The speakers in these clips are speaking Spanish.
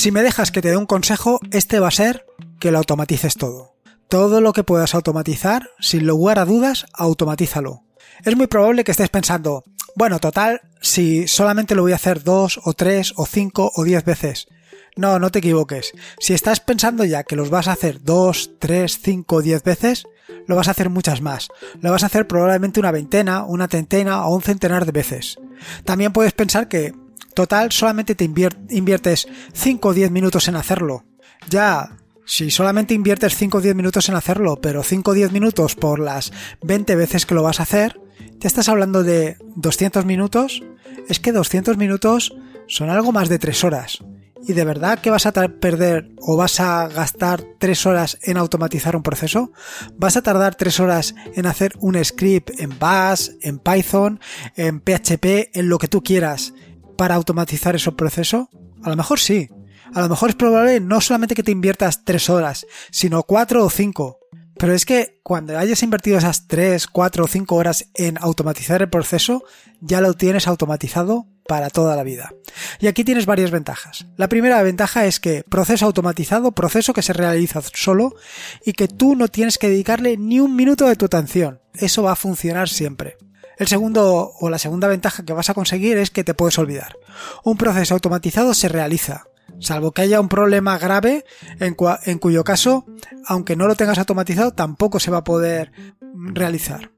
Si me dejas que te dé un consejo, este va a ser que lo automatices todo. Todo lo que puedas automatizar, sin lugar a dudas, automatízalo. Es muy probable que estés pensando, bueno, total, si solamente lo voy a hacer dos o tres o cinco o diez veces. No, no te equivoques. Si estás pensando ya que los vas a hacer dos, tres, cinco o diez veces, lo vas a hacer muchas más. Lo vas a hacer probablemente una veintena, una treintena o un centenar de veces. También puedes pensar que, total, solamente te inviertes 5 o 10 minutos en hacerlo. Ya, si solamente inviertes 5 o 10 minutos en hacerlo, pero 5 o 10 minutos por las 20 veces que lo vas a hacer, ya estás hablando de 200 minutos. Es que 200 minutos son algo más de 3 horas. ¿Y de verdad que vas a perder o vas a gastar tres horas en automatizar un proceso? ¿Vas a tardar tres horas en hacer un script en Bash, en Python, en PHP, en lo que tú quieras para automatizar ese proceso? A lo mejor sí. A lo mejor es probable no solamente que te inviertas tres horas, sino cuatro o cinco. Pero es que cuando hayas invertido esas 3, 4 o 5 horas en automatizar el proceso, ya lo tienes automatizado para toda la vida. Y aquí tienes varias ventajas. La primera ventaja es que proceso automatizado, proceso que se realiza solo y que tú no tienes que dedicarle ni un minuto de tu atención. Eso va a funcionar siempre. El segundo o la segunda ventaja que vas a conseguir es que te puedes olvidar. Un proceso automatizado se realiza, salvo que haya un problema grave en, cuyo caso, aunque no lo tengas automatizado, tampoco se va a poder realizar.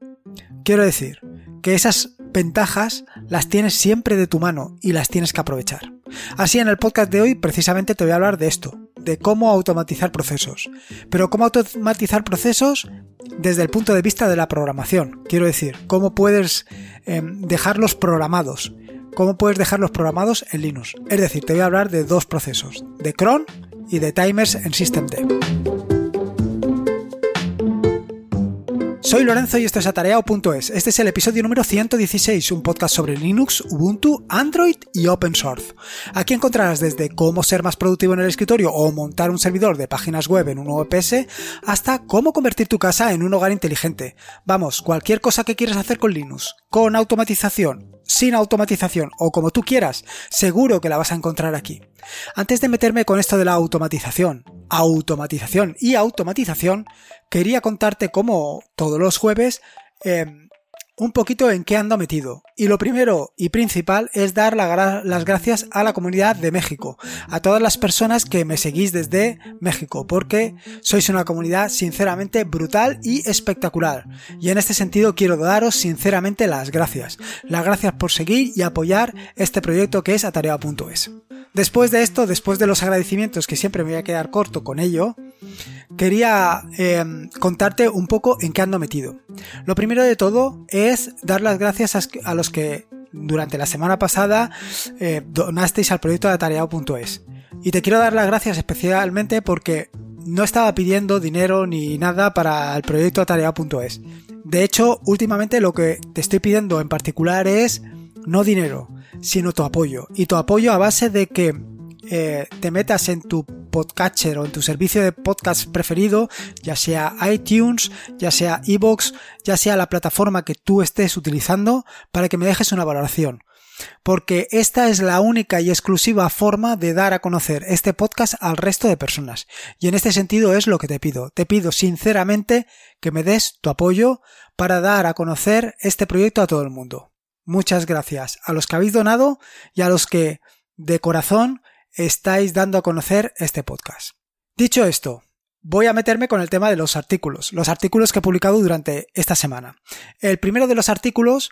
Quiero decir que esas ventajas las tienes siempre de tu mano y las tienes que aprovechar. Así en el podcast de hoy precisamente te voy a hablar de esto, de cómo automatizar procesos. Pero cómo automatizar procesos desde el punto de vista de la programación. Quiero decir, cómo puedes em, dejarlos programados cómo puedes dejarlos programados en Linux. Es decir, te voy a hablar de dos procesos, de cron y de timers en systemd. Soy Lorenzo y esto es atareado.es. Este es el episodio número 116, un podcast sobre Linux, Ubuntu, Android y Open Source. Aquí encontrarás desde cómo ser más productivo en el escritorio o montar un servidor de páginas web en un VPS hasta cómo convertir tu casa en un hogar inteligente. Vamos, cualquier cosa que quieras hacer con Linux, con automatización, sin automatización o como tú quieras, seguro que la vas a encontrar aquí. Antes de meterme con esto de la automatización, automatización y automatización, quería contarte cómo todos los jueves em, un poquito en qué ando metido. Y lo primero y principal es dar las gracias a la comunidad de México, a todas las personas que me seguís desde México, porque sois una comunidad sinceramente brutal y espectacular. Y en este sentido quiero daros sinceramente las gracias. Las gracias por seguir y apoyar este proyecto que es atareado.es. Después de esto, después de los agradecimientos, que siempre me voy a quedar corto con ello, quería em, contarte un poco en qué ando metido. Lo primero de todo es dar las gracias a, los que durante la semana pasada eh, donasteis al proyecto de atareado.es. Y te quiero dar las gracias especialmente porque no estaba pidiendo dinero ni nada para el proyecto atareado.es. De hecho, últimamente lo que te estoy pidiendo en particular es no dinero, sino tu apoyo. Y tu apoyo a base de que eh, te metas en tu podcatcher o en tu servicio de podcast preferido, ya sea iTunes, ya sea Evox, ya sea la plataforma que tú estés utilizando, para que me dejes una valoración. Porque esta es la única y exclusiva forma de dar a conocer este podcast al resto de personas. Y en este sentido es lo que te pido. Te pido sinceramente que me des tu apoyo para dar a conocer este proyecto a todo el mundo. Muchas gracias a los que habéis donado y a los que de corazón estáis dando a conocer este podcast. Dicho esto, voy a meterme con el tema de los artículos, los artículos que he publicado durante esta semana. El primero de los artículos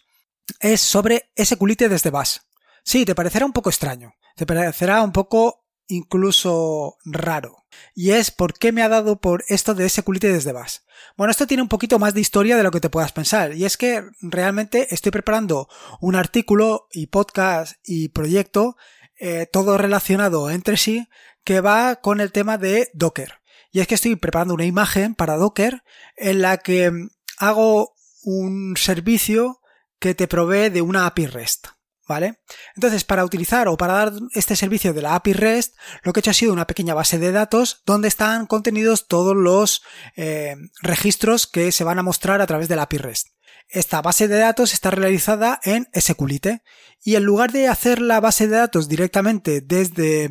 es sobre SQLite desde Bash. Sí, te parecerá un poco extraño, te parecerá un poco incluso raro. Y es por qué me ha dado por esto de SQLite desde Bash. Bueno, esto tiene un poquito más de historia de lo que te puedas pensar. Y es que realmente estoy preparando un artículo y podcast y proyecto, eh, todo relacionado entre sí, que va con el tema de Docker. Y es que estoy preparando una imagen para Docker en la que hago un servicio que te provee de una API REST. ¿Vale? Entonces, para utilizar o para dar este servicio de la API REST, lo que he hecho ha sido una pequeña base de datos donde están contenidos todos los eh, registros que se van a mostrar a través de la API REST. Esta base de datos está realizada en SQLite y en lugar de hacer la base de datos directamente desde,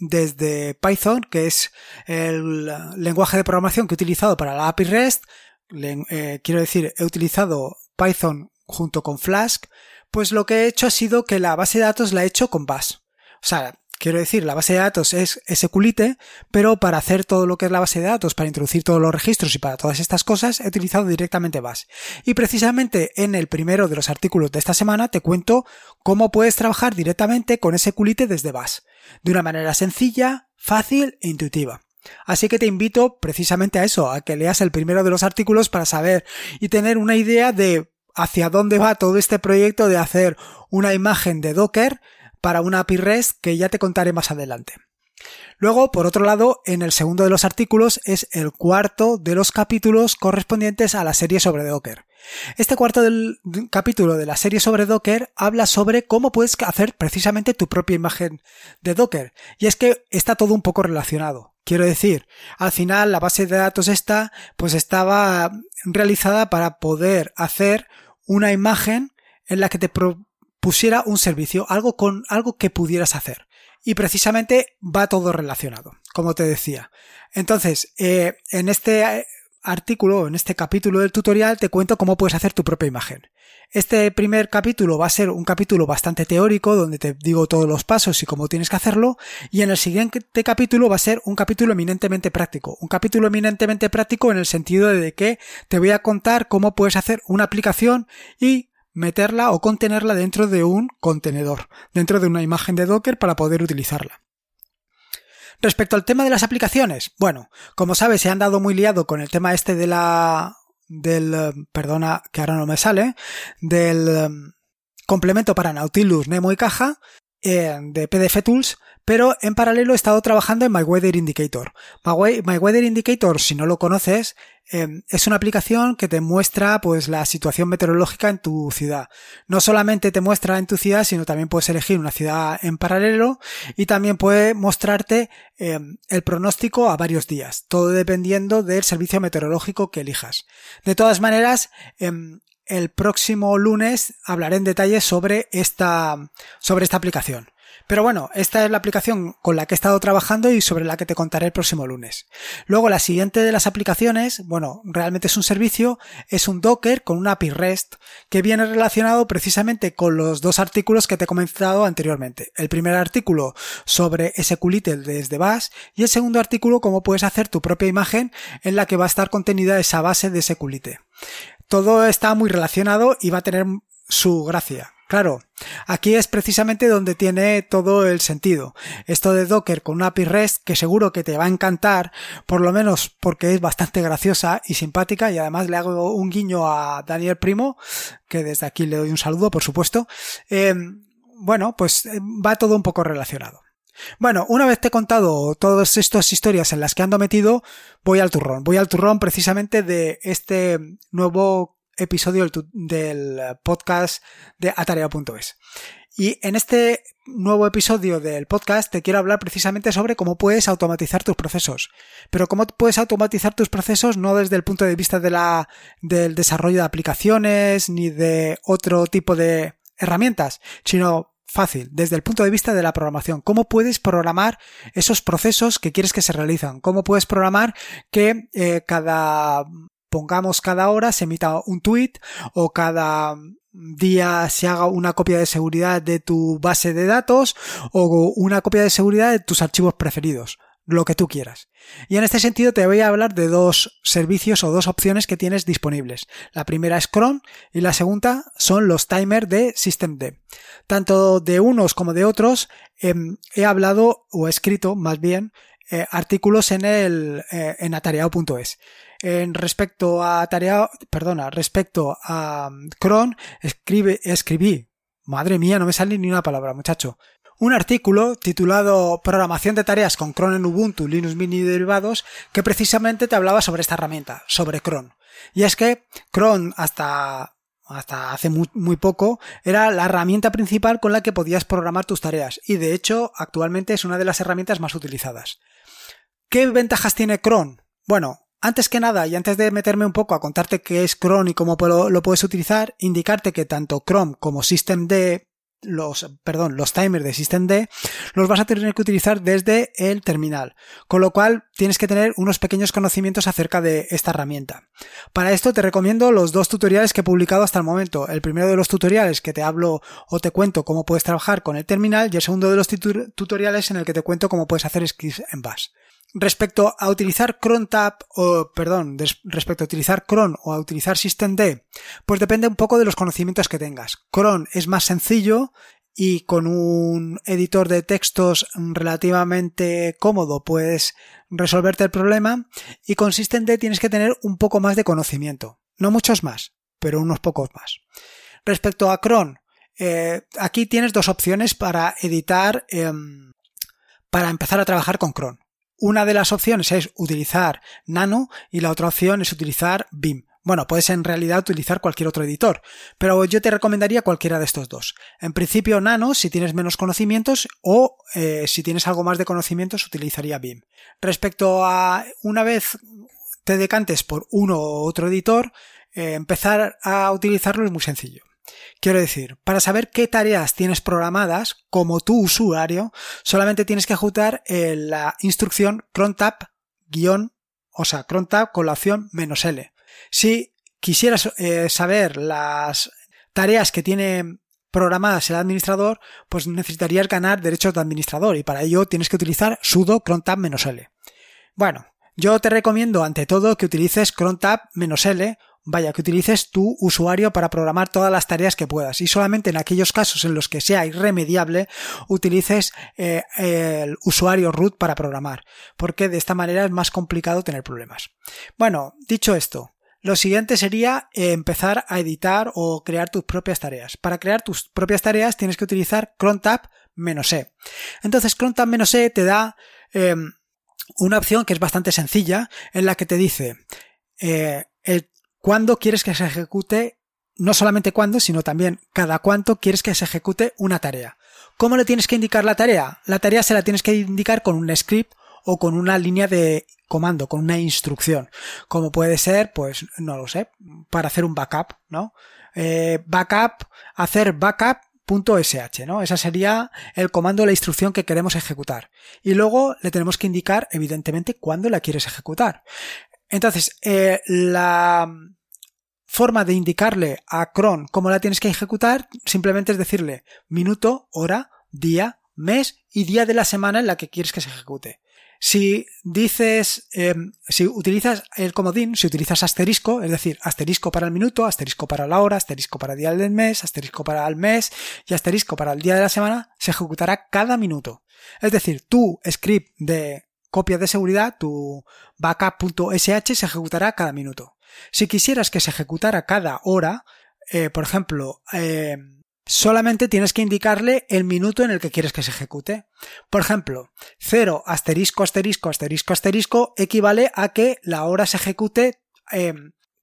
desde Python, que es el lenguaje de programación que he utilizado para la API REST, eh, quiero decir, he utilizado Python junto con Flask, pues lo que he hecho ha sido que la base de datos la he hecho con Bash. O sea, Quiero decir, la base de datos es SQLite, pero para hacer todo lo que es la base de datos, para introducir todos los registros y para todas estas cosas, he utilizado directamente Bash. Y precisamente en el primero de los artículos de esta semana te cuento cómo puedes trabajar directamente con SQLite desde Bash, de una manera sencilla, fácil e intuitiva. Así que te invito precisamente a eso, a que leas el primero de los artículos para saber y tener una idea de hacia dónde va todo este proyecto de hacer una imagen de Docker para una API REST que ya te contaré más adelante. Luego, por otro lado, en el segundo de los artículos es el cuarto de los capítulos correspondientes a la serie sobre Docker. Este cuarto del capítulo de la serie sobre Docker habla sobre cómo puedes hacer precisamente tu propia imagen de Docker. Y es que está todo un poco relacionado. Quiero decir, al final la base de datos esta pues estaba realizada para poder hacer una imagen en la que te, pusiera un servicio, algo con algo que pudieras hacer. Y precisamente va todo relacionado, como te decía. Entonces, eh, en este eh, artículo, en este capítulo del tutorial, te cuento cómo puedes hacer tu propia imagen. Este primer capítulo va a ser un capítulo bastante teórico, donde te digo todos los pasos y cómo tienes que hacerlo, y en el siguiente capítulo va a ser un capítulo eminentemente práctico. Un capítulo eminentemente práctico en el sentido de que te voy a contar cómo puedes hacer una aplicación y meterla o contenerla dentro de un contenedor, dentro de una imagen de Docker para poder utilizarla. Respecto al tema de las aplicaciones, bueno, como sabes, se han dado muy liado con el tema este de la del perdona que ahora no me sale, del eh, complemento para Nautilus, Nemo y Caja de PDF Tools pero en paralelo he estado trabajando en My Weather Indicator. My, Weather Indicator, si no lo conoces, em, es una aplicación que te muestra pues la situación meteorológica en tu ciudad. No solamente te muestra en tu ciudad, sino también puedes elegir una ciudad en paralelo y también puede mostrarte em, el pronóstico a varios días, todo dependiendo del servicio meteorológico que elijas. De todas maneras, em, el próximo lunes hablaré en detalle sobre esta, sobre esta aplicación. Pero bueno, esta es la aplicación con la que he estado trabajando y sobre la que te contaré el próximo lunes. Luego la siguiente de las aplicaciones, bueno, realmente es un servicio, es un Docker con una API REST que viene relacionado precisamente con los dos artículos que te he comentado anteriormente. El primer artículo sobre SQLite desde Bash y el segundo artículo cómo puedes hacer tu propia imagen en la que va a estar contenida esa base de SQLite. Todo está muy relacionado y va a tener su gracia. Claro, aquí es precisamente donde tiene todo el sentido. Esto de Docker con una API REST que seguro que te va a encantar, por lo menos porque es bastante graciosa y simpática y además le hago un guiño a Daniel Primo, que desde aquí le doy un saludo, por supuesto. Eh, bueno, pues eh, va todo un poco relacionado. Bueno, una vez te he contado todas estas historias en las que ando metido, voy al turrón. Voy al turrón precisamente de este nuevo episodio del, podcast de Atarea.es. Y en este nuevo episodio del podcast te quiero hablar precisamente sobre cómo puedes automatizar tus procesos. Pero cómo puedes automatizar tus procesos no desde el punto de vista de la, del desarrollo de aplicaciones ni de otro tipo de herramientas, sino fácil, desde el punto de vista de la programación. ¿Cómo puedes programar esos procesos que quieres que se realizan? ¿Cómo puedes programar que eh, cada pongamos cada hora se emita un tweet o cada día se haga una copia de seguridad de tu base de datos o una copia de seguridad de tus archivos preferidos, lo que tú quieras. Y en este sentido te voy a hablar de dos servicios o dos opciones que tienes disponibles. La primera es Chrome y la segunda son los timers de Systemd. Tanto de unos como de otros em, he hablado o he escrito más bien eh, artículos en el eh, en atareado.es. En respecto a tarea, perdona, respecto a um, cron, escribe, escribí, madre mía, no me sale ni una palabra, muchacho. Un artículo titulado Programación de tareas con cron en Ubuntu, Linux Mini derivados, que precisamente te hablaba sobre esta herramienta, sobre cron. Y es que cron hasta hasta hace muy, poco, era la herramienta principal con la que podías programar tus tareas y de hecho actualmente es una de las herramientas más utilizadas. ¿Qué ventajas tiene cron? Bueno, antes que nada, y antes de meterme un poco a contarte qué es Chrome y cómo lo, puedes utilizar, indicarte que tanto Chrome como Systemd los, perdón, los timers de SystemD los vas a tener que utilizar desde el terminal, con lo cual tienes que tener unos pequeños conocimientos acerca de esta herramienta. Para esto te recomiendo los dos tutoriales que he publicado hasta el momento. El primero de los tutoriales que te hablo o te cuento cómo puedes trabajar con el terminal y el segundo de los tutoriales en el que te cuento cómo puedes hacer scripts en Bash. Respecto a utilizar CronTab o, perdón, respecto a utilizar Cron o a utilizar SystemD, pues depende un poco de los conocimientos que tengas. Cron es más sencillo y con un editor de textos relativamente cómodo puedes resolverte el problema y con SystemD tienes que tener un poco más de conocimiento. No muchos más, pero unos pocos más. Respecto a Cron, eh, aquí tienes dos opciones para editar, em, para empezar a trabajar con Cron. Una de las opciones es utilizar Nano y la otra opción es utilizar BIM. Bueno, puedes en realidad utilizar cualquier otro editor, pero yo te recomendaría cualquiera de estos dos. En principio Nano si tienes menos conocimientos o eh, si tienes algo más de conocimientos utilizaría BIM. Respecto a una vez te decantes por uno u otro editor, eh, empezar a utilizarlo es muy sencillo. Quiero decir, para saber qué tareas tienes programadas como tu usuario, solamente tienes que ejecutar eh, la instrucción crontab o sea, crontab con la opción menos L. Si quisieras eh, saber las tareas que tiene programadas el administrador, pues necesitarías ganar derechos de administrador y para ello tienes que utilizar sudo crontab menos L. Bueno, yo te recomiendo ante todo que utilices crontab menos L vaya, que utilices tu usuario para programar todas las tareas que puedas y solamente en aquellos casos en los que sea irremediable utilices eh, el usuario root para programar, porque de esta manera es más complicado tener problemas. Bueno, dicho esto, lo siguiente sería empezar a editar o crear tus propias tareas. Para crear tus propias tareas tienes que utilizar crontab-e. Entonces crontab-e te da em, una opción que es bastante sencilla en la que te dice eh, el cuándo quieres que se ejecute, no solamente cuándo, sino también cada cuánto quieres que se ejecute una tarea. ¿Cómo le tienes que indicar la tarea? La tarea se la tienes que indicar con un script o con una línea de comando, con una instrucción. Como puede ser, pues, no lo sé, para hacer un backup, ¿no? Eh, backup, hacer backup.sh, ¿no? Esa sería el comando, la instrucción que queremos ejecutar. Y luego le tenemos que indicar, evidentemente, cuándo la quieres ejecutar. Entonces, eh, la forma de indicarle a cron cómo la tienes que ejecutar simplemente es decirle minuto, hora, día, mes y día de la semana en la que quieres que se ejecute. Si dices, eh, si utilizas el comodín, si utilizas asterisco, es decir, asterisco para el minuto, asterisco para la hora, asterisco para el día del mes, asterisco para el mes y asterisco para el día de la semana, se ejecutará cada minuto. Es decir, tu script de copia de seguridad, tu backup.sh se ejecutará cada minuto. Si quisieras que se ejecutara cada hora, eh, por ejemplo, eh, solamente tienes que indicarle el minuto en el que quieres que se ejecute. Por ejemplo, 0 asterisco asterisco asterisco asterisco equivale a que la hora se ejecute eh,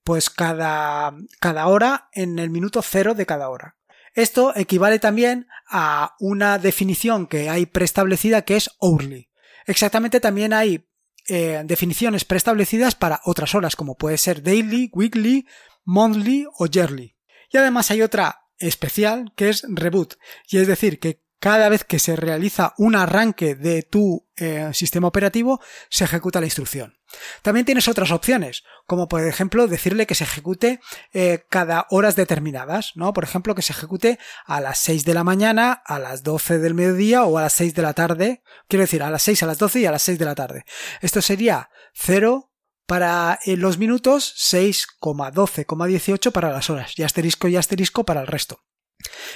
pues cada, cada hora en el minuto 0 de cada hora. Esto equivale también a una definición que hay preestablecida que es hourly. Exactamente también hay eh, definiciones preestablecidas para otras horas, como puede ser daily, weekly, monthly o yearly. Y además hay otra especial que es reboot, y es decir, que cada vez que se realiza un arranque de tu eh, sistema operativo, se ejecuta la instrucción. También tienes otras opciones, como por ejemplo decirle que se ejecute eh, cada horas determinadas, ¿no? Por ejemplo, que se ejecute a las 6 de la mañana, a las 12 del mediodía o a las 6 de la tarde. Quiero decir, a las 6, a las 12 y a las 6 de la tarde. Esto sería 0 para eh, los minutos, 6,12,18 para las horas y asterisco y asterisco para el resto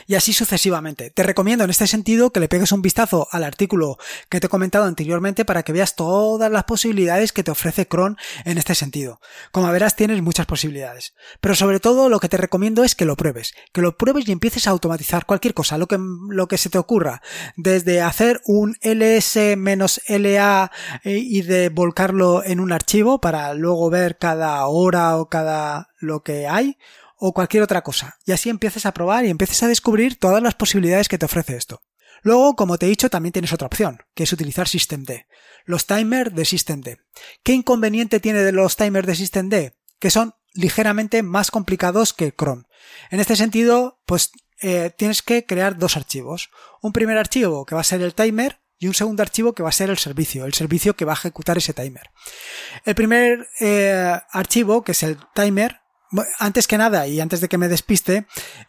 y así sucesivamente. Te recomiendo en este sentido que le pegues un vistazo al artículo que te he comentado anteriormente para que veas todas las posibilidades que te ofrece Cron en este sentido. Como verás, tienes muchas posibilidades. Pero sobre todo lo que te recomiendo es que lo pruebes, que lo pruebes y empieces a automatizar cualquier cosa, lo que, lo que se te ocurra, desde hacer un ls-la eh, y de volcarlo en un archivo para luego ver cada hora o cada lo que hay, o cualquier otra cosa. Y así empieces a probar y empieces a descubrir todas las posibilidades que te ofrece esto. Luego, como te he dicho, también tienes otra opción, que es utilizar SystemD. Los timers de SystemD. ¿Qué inconveniente tiene de los timers de SystemD? Que son ligeramente más complicados que Chrome. En este sentido, pues eh, tienes que crear dos archivos. Un primer archivo que va a ser el timer y un segundo archivo que va a ser el servicio, el servicio que va a ejecutar ese timer. El primer eh, archivo, que es el timer, antes que nada y antes de que me despiste,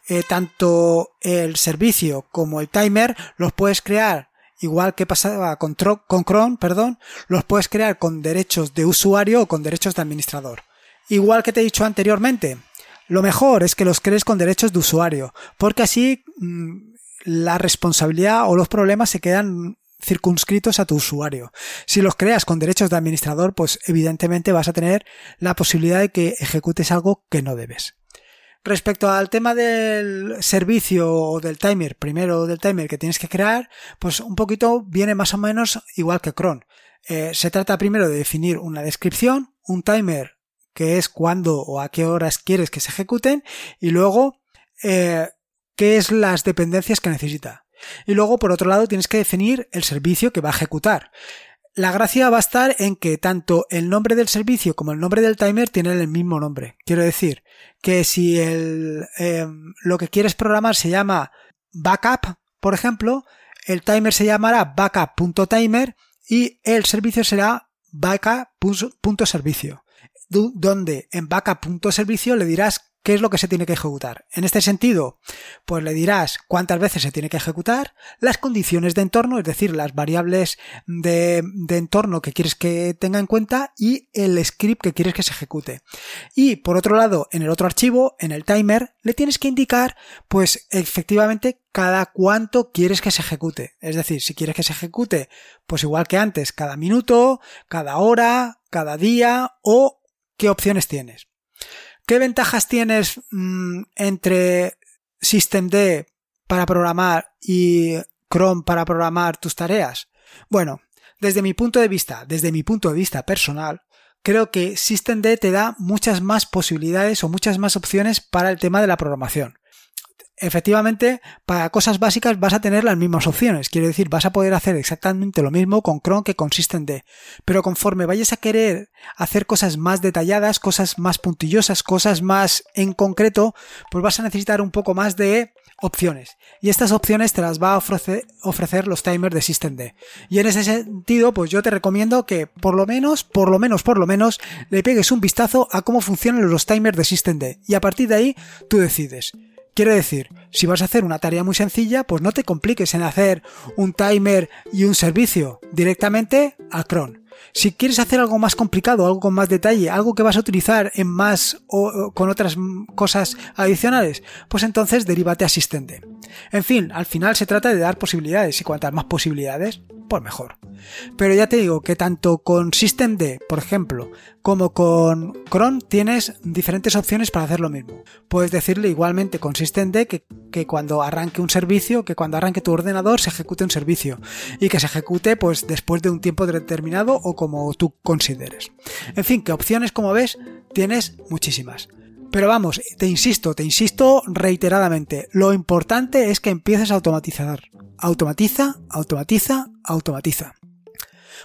eh, tanto el servicio como el timer los puedes crear igual que pasaba con, con Chrome, perdón, los puedes crear con derechos de usuario o con derechos de administrador. Igual que te he dicho anteriormente, lo mejor es que los crees con derechos de usuario, porque así mm, la responsabilidad o los problemas se quedan circunscritos a tu usuario. Si los creas con derechos de administrador, pues evidentemente vas a tener la posibilidad de que ejecutes algo que no debes. Respecto al tema del servicio o del timer, primero del timer que tienes que crear, pues un poquito viene más o menos igual que cron. Eh, se trata primero de definir una descripción, un timer que es cuándo o a qué horas quieres que se ejecuten y luego eh, qué es las dependencias que necesita. Y luego, por otro lado, tienes que definir el servicio que va a ejecutar. La gracia va a estar en que tanto el nombre del servicio como el nombre del timer tienen el mismo nombre. Quiero decir que si el, em, lo que quieres programar se llama backup, por ejemplo, el timer se llamará backup.timer y el servicio será backup.servicio. Donde en backup.servicio le dirás ¿Qué es lo que se tiene que ejecutar? En este sentido, pues le dirás cuántas veces se tiene que ejecutar, las condiciones de entorno, es decir, las variables de, entorno que quieres que tenga en cuenta y el script que quieres que se ejecute. Y por otro lado, en el otro archivo, en el timer, le tienes que indicar, pues efectivamente, cada cuánto quieres que se ejecute. Es decir, si quieres que se ejecute, pues igual que antes, cada minuto, cada hora, cada día o qué opciones tienes. ¿Qué ventajas tienes mm, entre systemd para programar y Chrome para programar tus tareas? Bueno, desde mi punto de vista, desde mi punto de vista personal, creo que systemd te da muchas más posibilidades o muchas más opciones para el tema de la programación efectivamente, para cosas básicas vas a tener las mismas opciones. Quiero decir, vas a poder hacer exactamente lo mismo con Chrome que con SystemD. Pero conforme vayas a querer hacer cosas más detalladas, cosas más puntillosas, cosas más en concreto, pues vas a necesitar un poco más de opciones. Y estas opciones te las va a ofrecer, los timers de SystemD. Y en ese sentido, pues yo te recomiendo que por lo menos, por lo menos, por lo menos, le pegues un vistazo a cómo funcionan los timers de SystemD. Y a partir de ahí, tú decides. Quiero decir, si vas a hacer una tarea muy sencilla, pues no te compliques en hacer un timer y un servicio directamente a cron. Si quieres hacer algo más complicado, algo con más detalle, algo que vas a utilizar en más o, con otras cosas adicionales, pues entonces derívate asistente. En fin, al final se trata de dar posibilidades y cuantas más posibilidades, pues mejor. Pero ya te digo que tanto con SystemD, por ejemplo, como con Cron tienes diferentes opciones para hacer lo mismo. Puedes decirle igualmente con SystemD que, que cuando arranque un servicio, que cuando arranque tu ordenador se ejecute un servicio y que se ejecute pues después de un tiempo determinado o como tú consideres. En fin, que opciones como ves tienes muchísimas. Pero vamos, te insisto, te insisto reiteradamente, lo importante es que empieces a automatizar. Automatiza, automatiza, automatiza.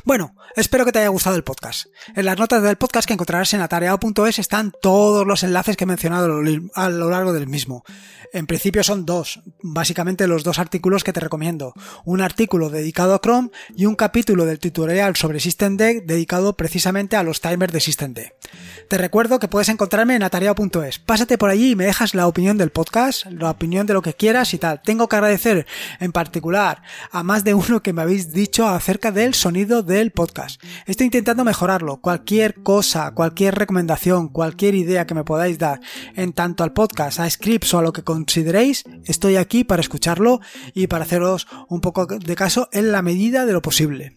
Bueno, espero que te haya gustado el podcast. En las notas del podcast que encontrarás en atareado.es están todos los enlaces que he mencionado a lo largo del mismo. En principio son dos, básicamente los dos artículos que te recomiendo. Un artículo dedicado a Chrome y un capítulo del tutorial sobre SystemD dedicado precisamente a los timers de SystemD. Te recuerdo que puedes encontrarme en atareado.es. Pásate por allí y me dejas la opinión del podcast, la opinión de lo que quieras y tal. Tengo que agradecer en particular a más de uno que me habéis dicho acerca del sonido del podcast. Estoy intentando mejorarlo. Cualquier cosa, cualquier recomendación, cualquier idea que me podáis dar en tanto al podcast, a scripts o a lo que consideréis, estoy aquí para escucharlo y para haceros un poco de caso en la medida de lo posible.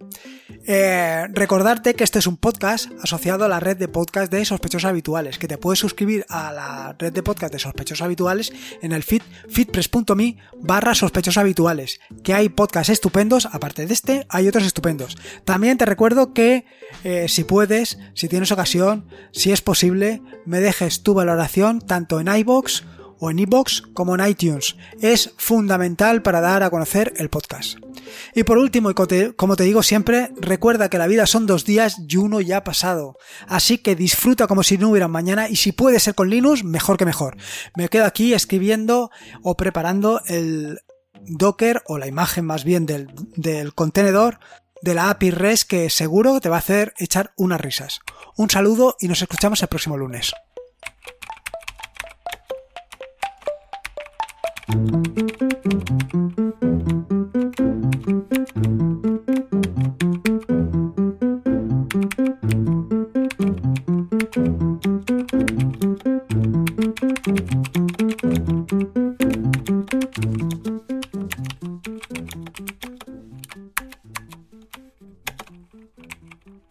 Eh, recordarte que este es un podcast asociado a la red de podcast de sospechosos habituales, que te puedes suscribir a la red de podcast de sospechosos habituales en el feed feedpress.me barra sospechosos habituales, que hay podcasts estupendos, aparte de este, hay otros estupendos. También te recuerdo que eh, si puedes, si tienes ocasión, si es posible, me dejes tu valoración tanto en iBox o en iBox como en iTunes. Es fundamental para dar a conocer el podcast. Y por último, y como te digo siempre, recuerda que la vida son dos días y uno ya ha pasado. Así que disfruta como si no hubiera mañana y si puede ser con Linux, mejor que mejor. Me quedo aquí escribiendo o preparando el Docker o la imagen más bien del, del contenedor de la API REST que seguro te va a hacer echar unas risas. Un saludo y nos escuchamos el próximo lunes. Thank you.